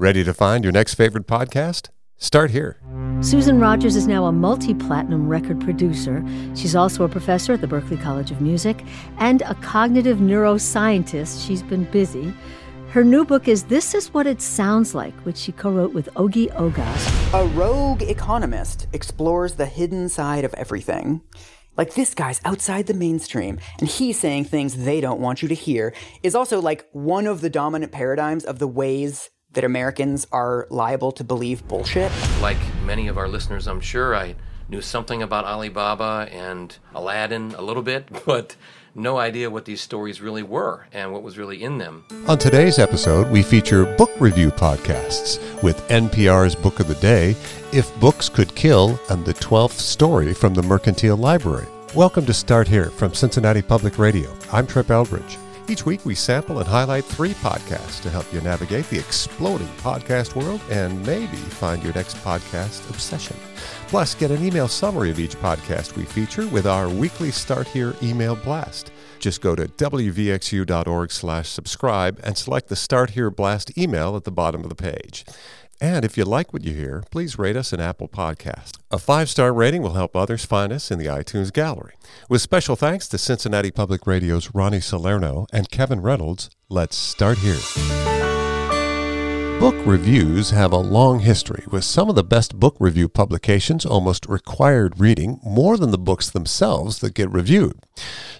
Ready to find your next favorite podcast? Start here. Susan Rogers is now a multi platinum record producer. She's also a professor at the Berklee College of Music and a cognitive neuroscientist. She's been busy. Her new book is This Is What It Sounds Like, which she co wrote with Ogi Ogas. A rogue economist explores the hidden side of everything. Like this guy's outside the mainstream and he's saying things they don't want you to hear is also like one of the dominant paradigms of the ways that Americans are liable to believe bullshit. Like many of our listeners, I'm sure I knew something about Ali Baba and Aladdin a little bit, but no idea what these stories really were and what was really in them. On today's episode, we feature book review podcasts with NPR's Book of the Day, If Books Could Kill, and the 12th story from the Mercantile Library. Welcome to Start Here from Cincinnati Public Radio. I'm Trip Eldridge. Each week, we sample and highlight three podcasts to help you navigate the exploding podcast world and maybe find your next podcast obsession. Plus, get an email summary of each podcast we feature with our weekly Start Here email blast. Just go to wvxu.org slash subscribe and select the Start Here Blast email at the bottom of the page. And if you like what you hear, please rate us an Apple Podcast. A five star rating will help others find us in the iTunes gallery. With special thanks to Cincinnati Public Radio's Ronnie Salerno and Kevin Reynolds, let's start here. Book reviews have a long history, with some of the best book review publications almost required reading more than the books themselves that get reviewed.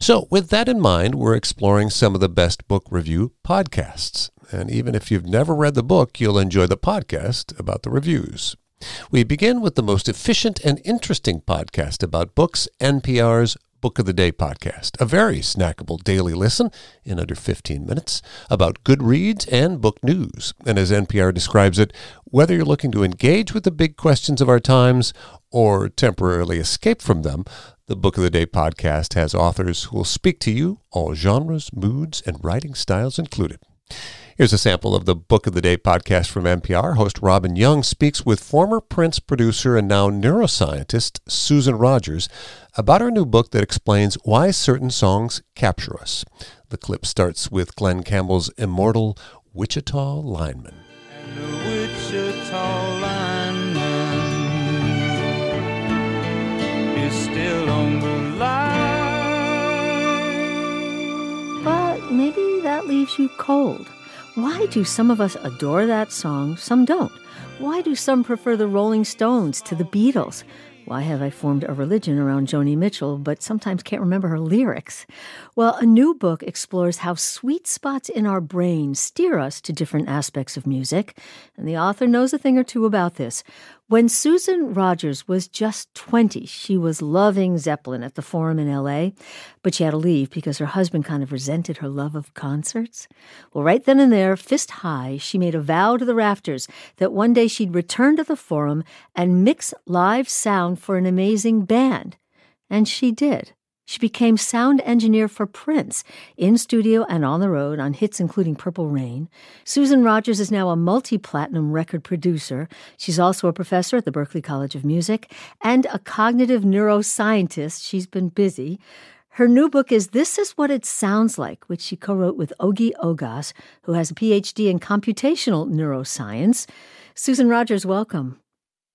So, with that in mind, we're exploring some of the best book review podcasts. And even if you've never read the book, you'll enjoy the podcast about the reviews. We begin with the most efficient and interesting podcast about books, NPR's Book of the Day podcast, a very snackable daily listen in under 15 minutes about good reads and book news. And as NPR describes it, whether you're looking to engage with the big questions of our times or temporarily escape from them, the Book of the Day podcast has authors who will speak to you, all genres, moods, and writing styles included. Here's a sample of the Book of the Day podcast from NPR. Host Robin Young speaks with former Prince producer and now neuroscientist Susan Rogers about her new book that explains why certain songs capture us. The clip starts with Glen Campbell's immortal Wichita Lineman. Wichita lineman is still on the line. But maybe that leaves you cold. Why do some of us adore that song, some don't? Why do some prefer the Rolling Stones to the Beatles? Why have I formed a religion around Joni Mitchell, but sometimes can't remember her lyrics? Well, a new book explores how sweet spots in our brain steer us to different aspects of music, and the author knows a thing or two about this. When Susan Rogers was just 20, she was loving Zeppelin at the Forum in LA, but she had to leave because her husband kind of resented her love of concerts. Well, right then and there, fist high, she made a vow to the rafters that one day she'd return to the Forum and mix live sound for an amazing band. And she did. She became sound engineer for Prince, in studio and on the road on hits including Purple Rain. Susan Rogers is now a multi platinum record producer. She's also a professor at the Berklee College of Music and a cognitive neuroscientist. She's been busy. Her new book is This Is What It Sounds Like, which she co wrote with Ogi Ogas, who has a PhD in computational neuroscience. Susan Rogers, welcome.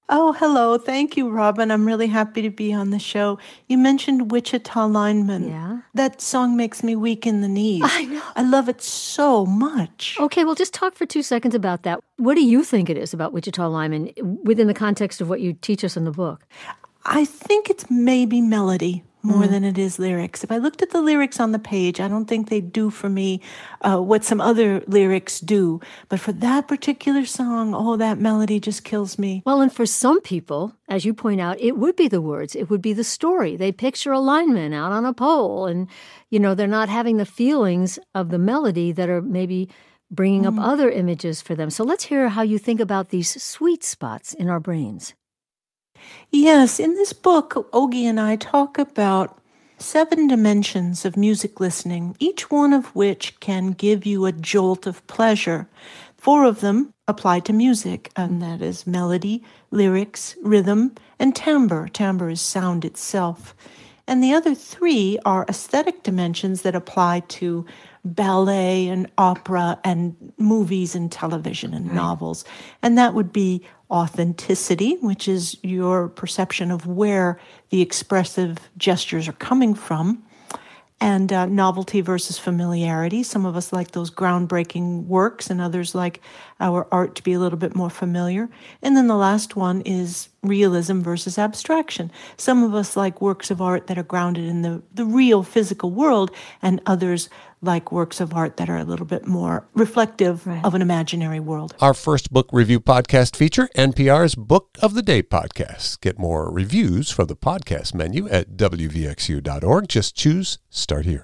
Oh, hello. Thank you, Robin. I'm really happy to be on the show. You mentioned Wichita Lineman. Yeah. That song makes me weak in the knees. I know. I love it so much. Okay, well, just talk for two seconds about that. What do you think it is about Wichita Lineman eh, within the context of what you teach us in the book? I think it's maybe melody more than it is lyrics. If I looked at the lyrics on the page, I don't think they do for me uh, what some other lyrics do. But for that particular song, oh, that melody just kills me. Well, and for some people, as you point out, it would be the words, it would be the story. They picture a lineman out on a pole, and, you know, they're not having the feelings of the melody that are maybe bringing up other images for them. So let's hear how you think about these sweet spots in our brains. Yes, in this book, Ogi and I talk about seven dimensions of music listening, each one of which can give you a jolt of pleasure. Four of them apply to music, and that is melody, lyrics, rhythm, and timbre. Timbre is sound itself. And the other three are aesthetic dimensions that apply to ballet and opera and movies and television and novels. And that would be authenticity, which is your perception of where the expressive gestures are coming from and uh, novelty versus familiarity. Some of us like those groundbreaking works, and others like our art to be a little bit more familiar. And then the last one is realism versus abstraction. Some of us like works of art that are grounded in the, the real physical world, and others like works of art that are a little bit more reflective Right. of an imaginary world. Our first book review podcast feature, NPR's Book of the Day podcast. Get more reviews from the podcast menu at WVXU.org. Just choose Start Here.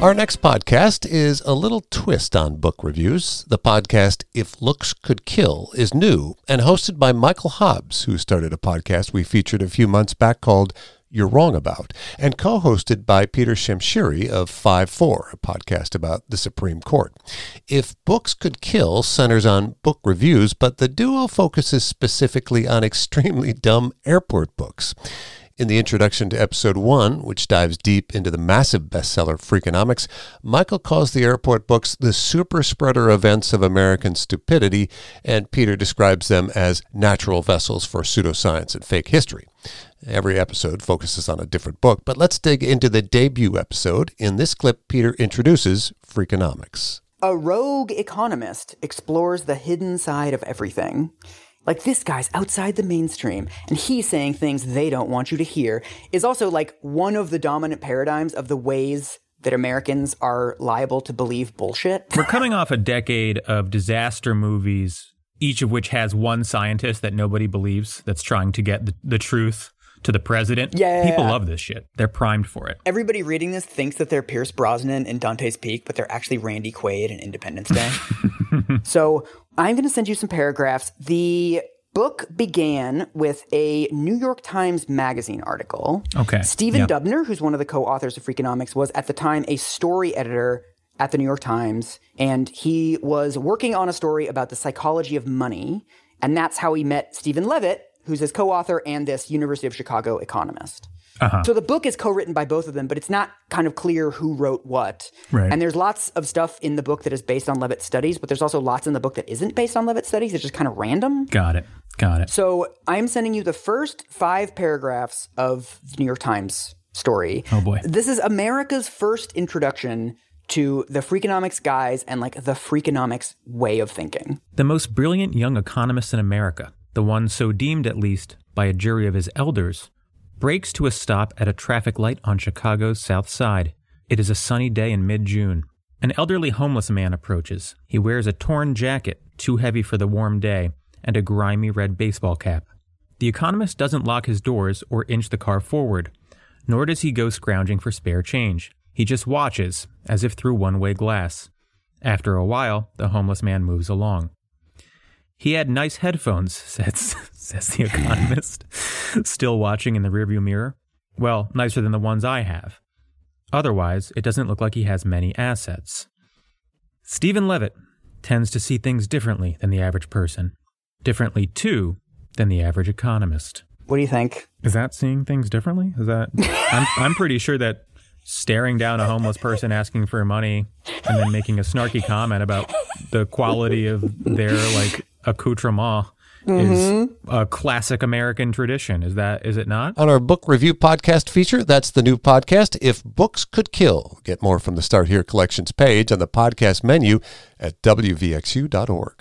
Our next podcast is a little twist on book reviews. The podcast If Books Could Kill is new and hosted by Michael Hobbs, who started a podcast we featured a few months back called You're Wrong About, and co hosted by Peter Shamshiri of 5 4, a podcast about the Supreme Court. If Books Could Kill centers on book reviews, but the duo focuses specifically on extremely dumb airport books. In the introduction to episode one, which dives deep into the massive bestseller Freakonomics, Michael calls the airport books the super spreader events of American stupidity, and Peter describes them as natural vessels for pseudoscience and fake history. Every episode focuses on a different book, but let's dig into the debut episode. In this clip, Peter introduces Freakonomics. A rogue economist explores the hidden side of everything. Like this guy's outside the mainstream, and he's saying things they don't want you to hear, is also like one of the dominant paradigms of the ways that Americans are liable to believe bullshit. We're coming off a decade of disaster movies, each of which has one scientist that nobody believes that's trying to get the, the truth to the president. Yeah. People love this shit. They're primed for it. Everybody reading this thinks that they're Pierce Brosnan and Dante's Peak, but they're actually Randy Quaid in Independence Day. so I'm going to send you some paragraphs. The book began with a New York Times Magazine article. Okay. Stephen Yeah. Dubner, who's one of the co-authors of Freakonomics, was at the time a story editor at the New York Times, and he was working on a story about the psychology of money, and that's how he met Stephen Levitt, who's his co-author and this University of Chicago economist. Uh-huh. So the book is co-written by both of them, but it's not kind of clear who wrote what. Right. And there's lots of stuff in the book that is based on Levitt's studies, but there's also lots in the book that isn't based on Levitt's studies. It's just kind of random. Got it. Got it. So I'm sending you the first five paragraphs of the New York Times story. Oh, boy. This is America's first introduction to the Freakonomics guys and like the Freakonomics way of thinking. The most brilliant young economist in America, the one so deemed at least by a jury of his elders, breaks to a stop at a traffic light on Chicago's South Side. It is a sunny day in mid June. An elderly homeless man approaches. He wears a torn jacket, too heavy for the warm day, and a grimy red baseball cap. The economist doesn't lock his doors or inch the car forward, nor does he go scrounging for spare change. He just watches, as if through one way glass. After a while, the homeless man moves along. He had nice headphones, says, says the economist, still watching in the rearview mirror. Well, nicer than the ones I have. Otherwise, it doesn't look like he has many assets. Stephen Levitt tends to see things differently than the average person. Differently, too, than the average economist. What do you think? Is that seeing things differently? Is that I'm I'm pretty sure that staring down a homeless person asking for money and then making a snarky comment about the quality of their like accoutrement is mm-hmm. a classic American tradition. Is that is it not? On our book review podcast feature, that's the new podcast, If Books Could Kill. Get more from the Start Here collections page on the podcast menu at WVXU.org.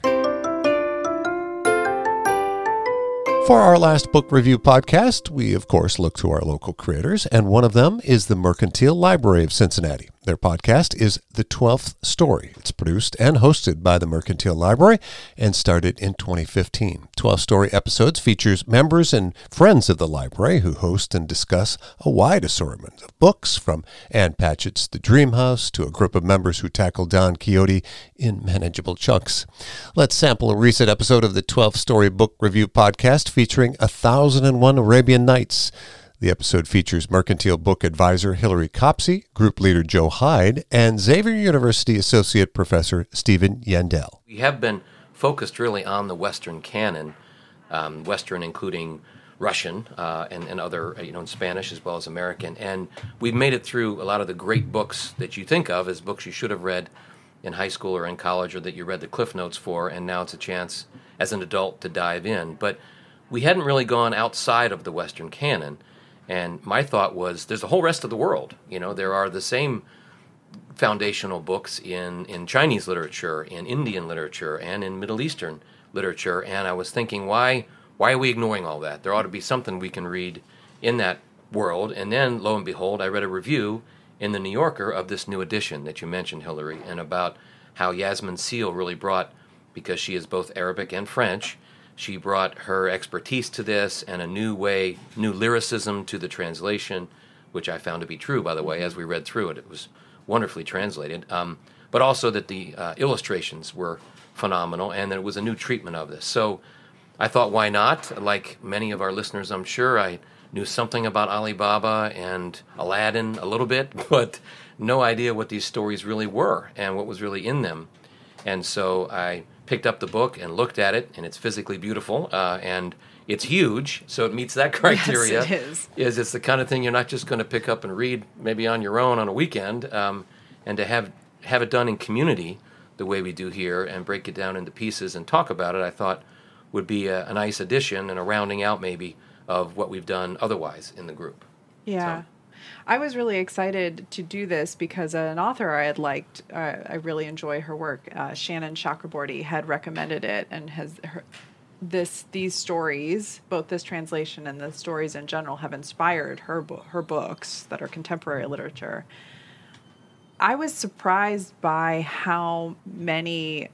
For our last book review podcast, we of course look to our local creators, and one of them is the Mercantile Library of Cincinnati. Their podcast is The Twelfth Story. It's produced and hosted by the Mercantile Library and started in 2015. 12 Story episodes features members and friends of the library who host and discuss a wide assortment of books from Ann Patchett's The Dream House to a group of members who tackle Don Quixote in manageable chunks. Let's sample a recent episode of the 12th Story Book Review podcast featuring A Thousand and One Arabian Nights. The episode features Mercantile Book Advisor Hilary Copsey, Group Leader Joe Hyde, and Xavier University Associate Professor Stephen Yandell. We have been focused really on the Western canon, um, Western including Russian uh, and, and other, you know, in Spanish as well as American. And we've made it through a lot of the great books that you think of as books you should have read in high school or in college or that you read the cliff notes for, and now it's a chance as an adult to dive in. But we hadn't really gone outside of the Western canon. And my thought was there's a whole rest of the world. You know, there are the same foundational books in, in Chinese literature, in Indian literature, and in Middle Eastern literature. And I was thinking, why why are we ignoring all that? There ought to be something we can read in that world. And then, lo and behold, I read a review in the New Yorker of this new edition that you mentioned, Hillary, and about how Yasmine Seale really brought, because she is both Arabic and French, she brought her expertise to this and a new way, new lyricism to the translation, which I found to be true, by the way, as we read through it. It was wonderfully translated. Um, but also that the uh, illustrations were phenomenal and that it was a new treatment of this. So I thought, why not? Like many of our listeners, I'm sure, I knew something about Ali Baba and Aladdin a little bit, but no idea what these stories really were and what was really in them. And so I picked up the book and looked at it, and it's physically beautiful uh, and it's huge, so it meets that criteria. Yes, it is. Is it's the kind of thing you're not just going to pick up and read maybe on your own on a weekend, um, and to have have it done in community the way we do here and break it down into pieces and talk about it. I thought would be a, a nice addition and a rounding out maybe of what we've done otherwise in the group. Yeah. I was really excited to do this because an author I had liked, uh, I really enjoy her work. Uh, Shannon Chakraborty had recommended it and has her, this these stories, both this translation and the stories in general, have inspired her bo- her books that are contemporary literature. I was surprised by how many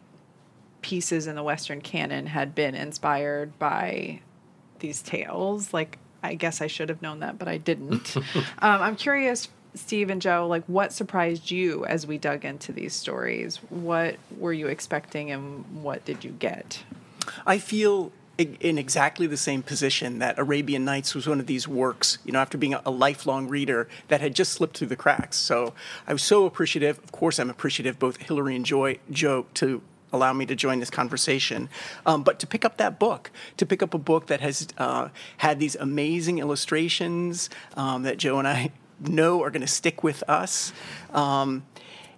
pieces in the Western canon had been inspired by these tales. Like, I guess I should have known that, but I didn't. um, I'm curious, Steve and Joe, like, what surprised you as we dug into these stories? What were you expecting, and what did you get? I feel in exactly the same position that Arabian Nights was one of these works, you know, after being a lifelong reader that had just slipped through the cracks. So I was so appreciative. Of course, I'm appreciative both Hillary and Joy, Joe to allow me to join this conversation. Um, but to pick up that book, to pick up a book that has uh, had these amazing illustrations um, that Joe and I know are going to stick with us. Um,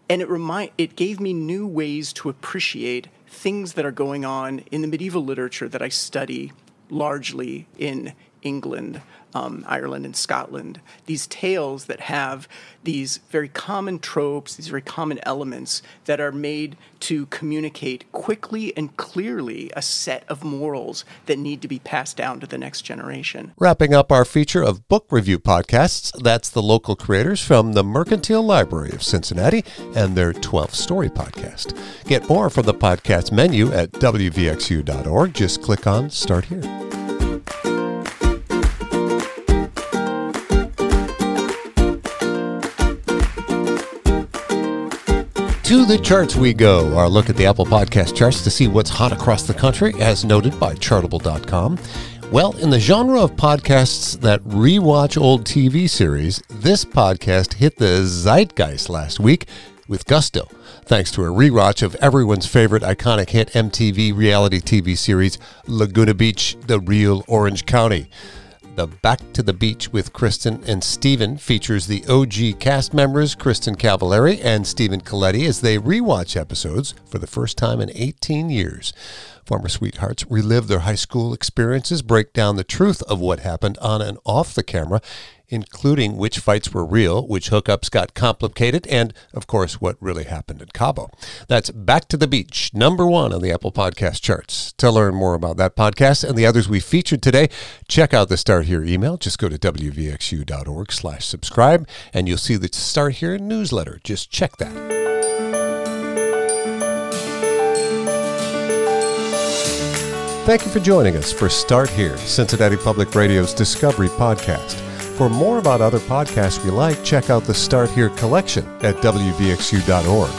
and it remind it gave me new ways to appreciate things that are going on in the medieval literature that I study largely in England, um, Ireland, and Scotland. These tales that have these very common tropes, these very common elements that are made to communicate quickly and clearly a set of morals that need to be passed down to the next generation. Wrapping up our feature of book review podcasts, that's the local creators from the Mercantile Library of Cincinnati and their 12 Story podcast. Get more from the podcast menu at WVXU.org. Just click on Start Here. To the charts we go. Our look at the Apple Podcast charts to see what's hot across the country, as noted by Chartable.com. Well, in the genre of podcasts that rewatch old TV series, this podcast hit the zeitgeist last week with gusto, thanks to a rewatch of everyone's favorite iconic hit MTV reality TV series, Laguna Beach, The Real Orange County. The Back to the Beach with Kristin and Stephen features the OG cast members Kristin Cavallari and Stephen Colletti as they rewatch episodes for the first time in 18 years. Former sweethearts relive their high school experiences, break down the truth of what happened on and off the camera, including which fights were real, which hookups got complicated, and, of course, what really happened at Cabo. That's Back to the Beach, number one on the Apple Podcast charts. To learn more about that podcast and the others we featured today, check out the Start Here email. Just go to wvxu.org slash subscribe, and you'll see the Start Here newsletter. Just check that. Thank you for joining us for Start Here, Cincinnati Public Radio's Discovery Podcast. For more about other podcasts we like, check out the Start Here collection at WVXU.org.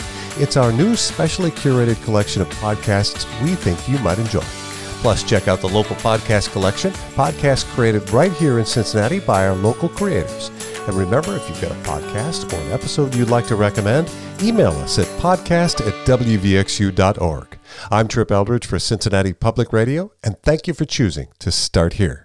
It's our new specially curated collection of podcasts we think you might enjoy. Plus, check out the local podcast collection, podcasts created right here in Cincinnati by our local creators. And remember, if you've got a podcast or an episode you'd like to recommend, email us at podcast at WVXU.org. I'm Trip Eldridge for Cincinnati Public Radio, and thank you for choosing to start here.